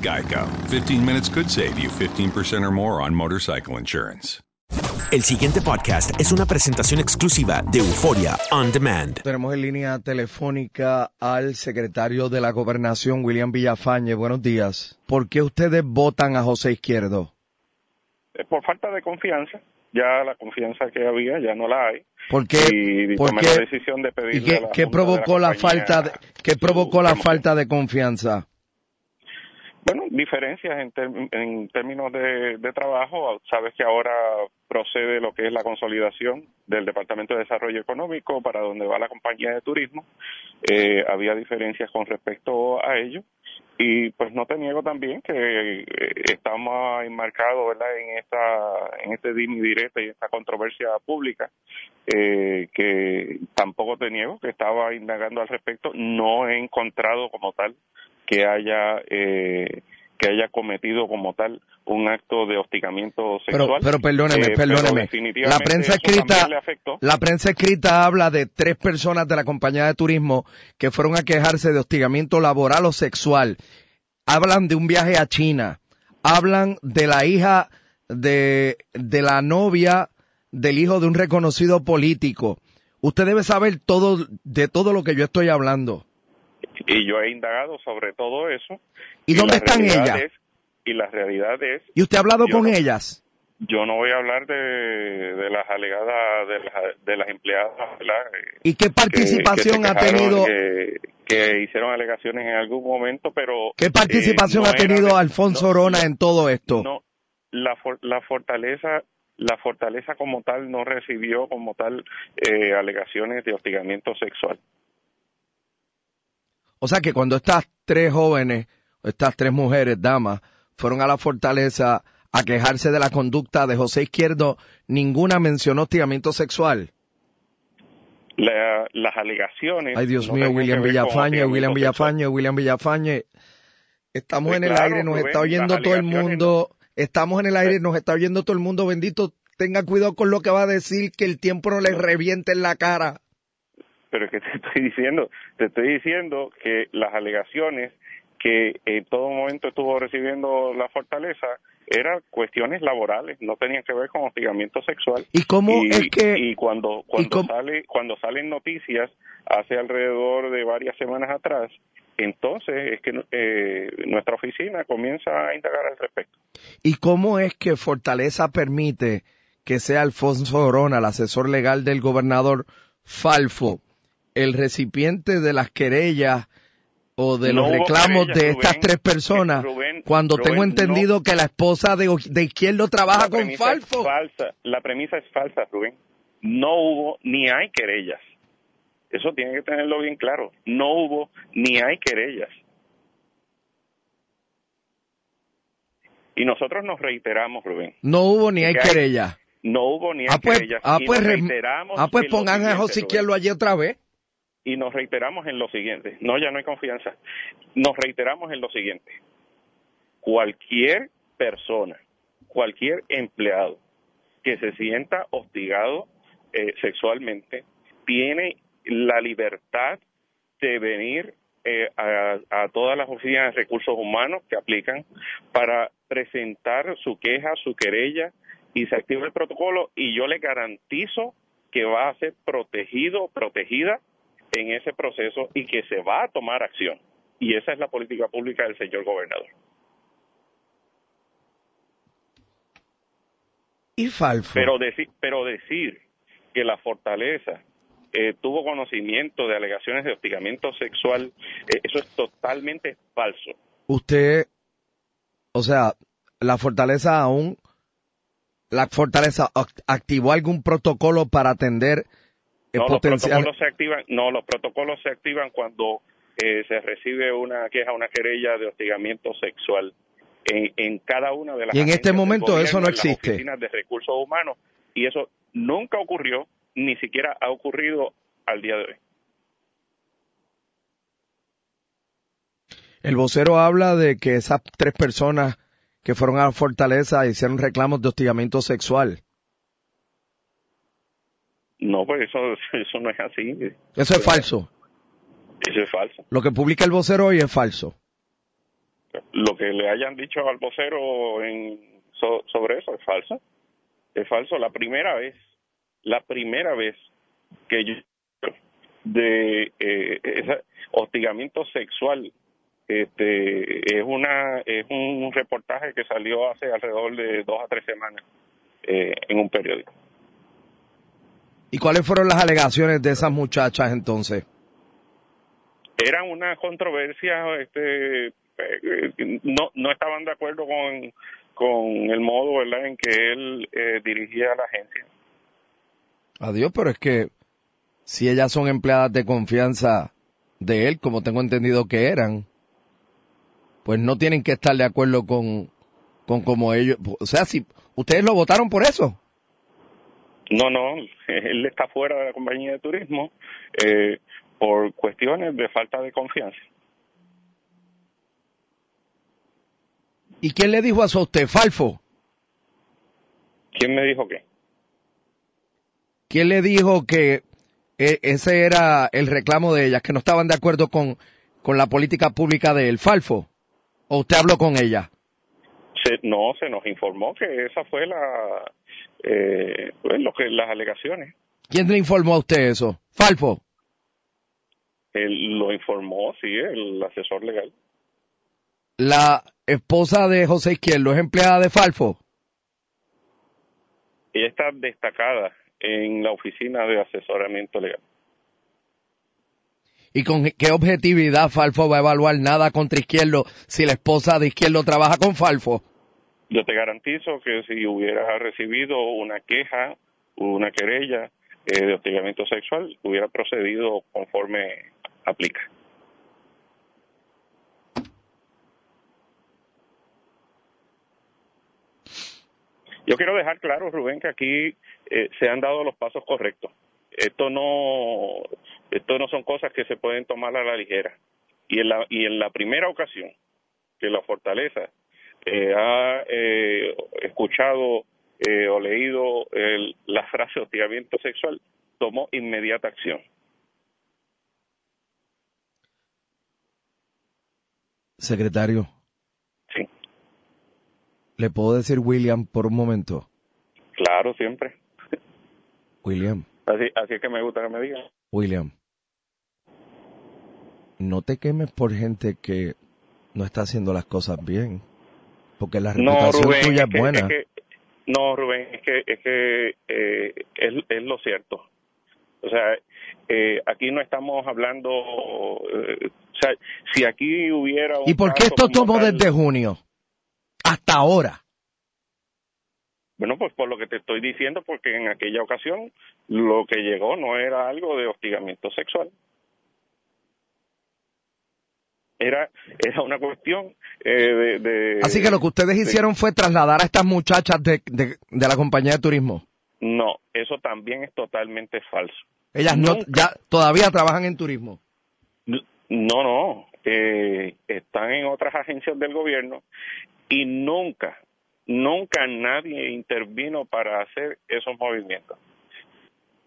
Geico. 15 minutes could save you 15% or more on motorcycle insurance. El siguiente podcast es una presentación exclusiva de Euforia On Demand. Tenemos en línea telefónica al secretario de la Gobernación, William Villafañe. Buenos días. ¿Por qué ustedes votan a José Izquierdo? Por falta de confianza. Ya la confianza que había ya no la hay. ¿Por qué? Y ¿Por qué? la decisión de ¿Y qué, a la qué provocó de la, compañía falta de, qué provocó la falta de confianza? Bueno, diferencias en, en términos de, trabajo. Sabes que ahora procede lo que es la consolidación del Departamento de Desarrollo Económico para donde va la compañía de turismo. Eh, había diferencias con respecto a ello. Y pues no te niego también que eh, estamos enmarcados ¿verdad? en esta en este dimi directa y esta controversia pública eh, que tampoco te niego que estaba indagando al respecto no he encontrado como tal que haya eh, que haya cometido como tal un acto de hostigamiento Pero, sexual. pero perdóneme, Eh, pero perdóneme. La prensa escrita, la prensa escrita habla de tres personas de la compañía de turismo que fueron a quejarse de hostigamiento laboral o sexual. Hablan de un viaje a China. Hablan de la hija de, de la novia del hijo de un reconocido político. Usted debe saber todo de todo lo que yo estoy hablando. Y yo he indagado sobre todo eso. ¿Y dónde la están ellas? es- y la realidad es ¿Y usted ha hablado con no. ellas? yo no voy a hablar de, de las alegadas de las, de las empleadas ¿verdad? Eh, ¿Y qué participación que ha tenido? que, que hicieron alegaciones en algún momento pero ¿Qué participación eh, no ha tenido era- Alfonso Orona en todo esto? no la for- la fortaleza la fortaleza como tal no recibió como tal eh, alegaciones de hostigamiento sexual O sea que cuando estas tres jóvenes, estas tres mujeres, damas, fueron a la fortaleza a quejarse de la conducta de José Izquierdo, ninguna mencionó hostigamiento sexual. La- las alegaciones Ay, Dios no mío, William Villafañe, William. Villafañe, William Villafañe. Estamos en el claro, aire, nos Rubén, está oyendo todo el mundo. Estamos en el aire, nos está oyendo todo el mundo. Bendito, tenga cuidado con lo que va a decir, que el tiempo no le reviente en la cara. Pero es que te estoy diciendo, te estoy diciendo que las alegaciones que en todo momento estuvo recibiendo la fortaleza eran cuestiones laborales, no tenían que ver con hostigamiento sexual. ¿Y cómo y, es que- y cuando cuando sale cuando salen noticias hace alrededor de varias semanas atrás entonces es que eh, nuestra oficina comienza a indagar al respecto. ¿Y cómo es que Fortaleza permite que sea Alfonso Orona, el asesor legal del gobernador Falfo, el recipiente de las querellas o de los reclamos de estas tres personas cuando tengo entendido que la esposa de, de Izquierdo trabaja con Falfo? falsa. La premisa es falsa, Rubén. No hubo ni hay querellas. Eso tiene que tenerlo bien claro. No hubo ni hay querellas. Y nosotros nos reiteramos, Rubén. No hubo ni hay, querellas. No hubo ni hay ah, pues, querellas. Ah, pues, ah, pues pongan a José Izquierdo allí otra vez y nos reiteramos en lo siguiente. No, ya no hay confianza. Nos reiteramos en lo siguiente. Cualquier persona, cualquier empleado que se sienta hostigado eh, sexualmente tiene la libertad de venir eh, a, a, todas las oficinas de recursos humanos que aplican para presentar su queja, su querella y se activa el protocolo y yo le garantizo que va a ser protegido, protegida en ese proceso y que se va a tomar acción. Y esa es la política pública del señor gobernador. Y Falfo. Pero, decir, pero decir que la fortaleza eh, tuvo conocimiento de alegaciones de hostigamiento sexual, eh, eso es totalmente falso. Usted, o sea, la fortaleza aún, la fortaleza activó algún protocolo para atender no, los protocolos se activan, no, los protocolos se activan cuando eh, se recibe una queja, una querella de hostigamiento sexual en, en cada una de las y en este momento eso no existe. oficinas de recursos humanos y eso nunca ocurrió, ni siquiera ha ocurrido al día de hoy. El vocero habla de que esas tres personas que fueron a Fortaleza hicieron reclamos de hostigamiento sexual. No, pues eso, eso no es así. Eso es falso. Eso es falso. Lo que publica el vocero hoy es falso. Lo que le hayan dicho al vocero en, sobre eso es falso. Es falso. La primera vez, la primera vez que yo de eh, ese hostigamiento sexual este es una es un reportaje que salió hace alrededor de dos a tres semanas eh, en un periódico ¿Y cuáles fueron las alegaciones de esas muchachas entonces? Era una controversia, este, eh, no, no estaban de acuerdo con, con el modo ¿verdad? en que él eh, dirigía la agencia. Adiós, pero es que si ellas son empleadas de confianza de él, como tengo entendido que eran, pues no tienen que estar de acuerdo con, con como ellos, o sea, si ustedes lo votaron por eso. No, no, él está fuera de la compañía de turismo eh, por cuestiones de falta de confianza. ¿Y quién le dijo eso a usted, Falfo? ¿Quién me dijo qué? ¿Quién le dijo que e, ese era el reclamo de ellas, que no estaban de acuerdo con, con la política pública del Falfo? ¿O usted habló con ella? no, se nos informó que esa fue la, eh, pues, lo que las alegaciones. ¿Quién le informó a usted eso? Falfo. Él lo informó, sí, el asesor legal. La esposa de José Izquierdo es empleada de Falfo. Ella está destacada en la oficina de asesoramiento legal. ¿Y con qué objetividad Falfo va a evaluar nada contra Izquierdo si la esposa de Izquierdo trabaja con Falfo? Yo te garantizo que si hubiera recibido una queja, una querella eh, de hostigamiento sexual, hubiera procedido conforme aplica. Yo quiero dejar claro, Rubén, que aquí eh, se han dado los pasos correctos. Esto no, esto no son cosas que se pueden tomar a la ligera. Y en la, y en la primera ocasión que la fortaleza eh, ha eh, escuchado eh, o leído la frase hostigamiento sexual, tomó inmediata acción. Secretario. Sí. ¿Le puedo decir William por un momento? Claro, siempre. William. Así, así es que me gusta que me digan. William. no te quemes por gente que no está haciendo las cosas bien. Porque la No, reputación Rubén, tuya es que- buena. es que- no, Rubén, es que es, que, eh, es, es lo cierto. O sea, eh, aquí no estamos hablando, eh, o sea, si aquí hubiera un ¿Y por qué esto tomó tal- desde junio? Hasta ahora. Bueno, pues por lo que te estoy diciendo, porque en aquella ocasión lo que llegó no era algo de hostigamiento sexual. Era, era una cuestión eh, de, de- Así que lo que ustedes de- hicieron fue trasladar a estas muchachas de, de, de la compañía de turismo. No, eso también es totalmente falso. Ellas no, ya todavía trabajan en turismo. No, no, eh, están en otras agencias del gobierno y nunca, nunca nadie intervino para hacer esos movimientos.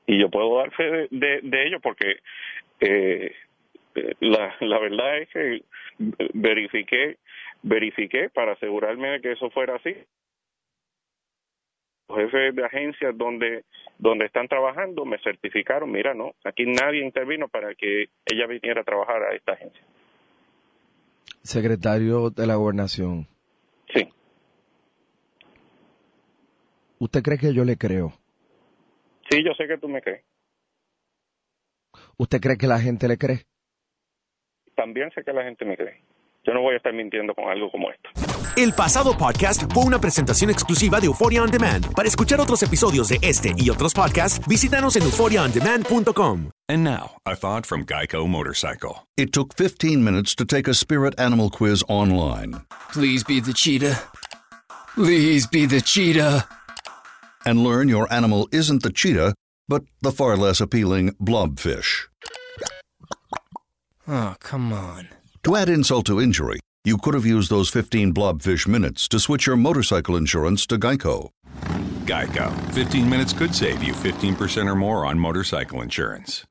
Y yo puedo dar fe de, de- de ello porque eh, la, la verdad es que verifiqué, verifiqué para asegurarme de que eso fuera así. Los jefes de agencias donde donde están trabajando me certificaron, mira, no, aquí nadie intervino para que ella viniera a trabajar a esta agencia. Secretario de la Gobernación. Sí. ¿Usted cree que yo le creo? Sí, yo sé que tú me crees. ¿Usted cree que la gente le cree? También sé que la gente me cree. Yo no voy a estar mintiendo con algo como esto. El pasado podcast fue una presentación exclusiva de Euphoria On Demand. Para escuchar otros episodios de este y otros podcasts, visítanos en euphoriaondemand.com. And now, a thought from Geico Motorcycle. It took 15 minutes to take a spirit animal quiz online Please be the cheetah. Please be the cheetah. and learn your animal isn't the cheetah, but the far less appealing blobfish. Oh, come on. To add insult to injury, you could have used those 15 blobfish minutes to switch your motorcycle insurance to Geico. Geico. 15 minutes could save you 15% or more on motorcycle insurance.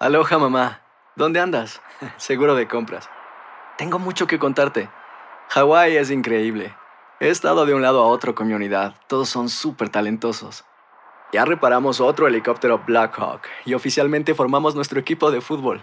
Aloha mamá, ¿dónde andas? Seguro de compras. Tengo mucho que contarte. Hawái es increíble. He estado de un lado a otro con mi unidad. Todos son súper talentosos. Ya reparamos otro helicóptero Blackhawk y oficialmente formamos nuestro equipo de fútbol.